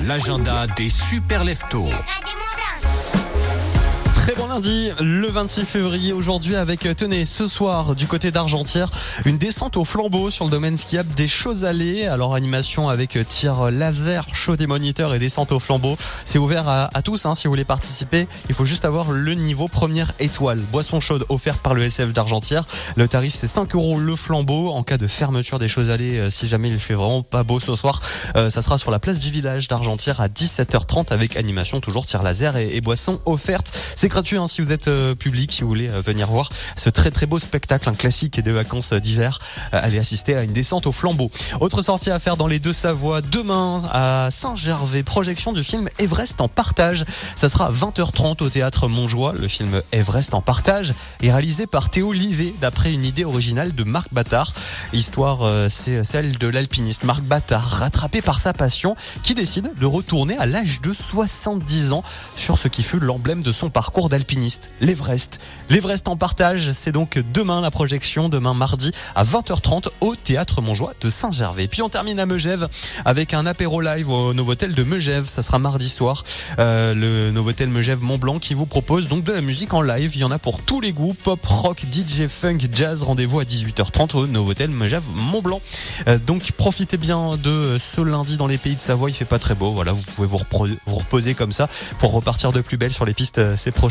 L'agenda des super leftos. Très bon lundi, le 26 février, aujourd'hui avec, euh, tenez, ce soir, du côté d'Argentière, une descente au flambeau sur le domaine skiable des choses allées. Alors, animation avec euh, tir laser, chaud des moniteurs et descente au flambeau. C'est ouvert à, tous, hein, si vous voulez participer. Il faut juste avoir le niveau première étoile. Boisson chaude offerte par le SF d'Argentière. Le tarif, c'est 5 euros le flambeau. En cas de fermeture des choses allées, euh, si jamais il fait vraiment pas beau ce soir, ça sera sur la place du village d'Argentière à 17h30 avec animation toujours tir laser et, et boisson offerte. Gratuit hein, si vous êtes euh, public, si vous voulez euh, venir voir ce très très beau spectacle, un classique des vacances d'hiver. Euh, allez assister à une descente au flambeau. Autre sortie à faire dans les deux Savoies demain à Saint-Gervais, projection du film Everest en partage. Ça sera à 20h30 au théâtre Montjoie. Le film Everest en partage est réalisé par Théo Livet d'après une idée originale de Marc Battard. L'histoire, c'est celle de l'alpiniste Marc Battard, rattrapé par sa passion, qui décide de retourner à l'âge de 70 ans sur ce qui fut l'emblème de son parcours d'alpiniste, l'Everest. L'Everest en partage, c'est donc demain la projection, demain mardi à 20h30 au théâtre Montjoie de Saint-Gervais. Puis on termine à Megève avec un apéro live au Novotel de Megève. Ça sera mardi soir. Euh, le Novotel Megève Mont Blanc qui vous propose donc de la musique en live. Il y en a pour tous les goûts. Pop, rock, DJ, funk, jazz. Rendez-vous à 18h30 au Novotel Megève Mont Blanc. Euh, donc profitez bien de ce lundi dans les pays de Savoie. Il fait pas très beau. Voilà, vous pouvez vous reposer comme ça pour repartir de plus belle sur les pistes euh, ces prochains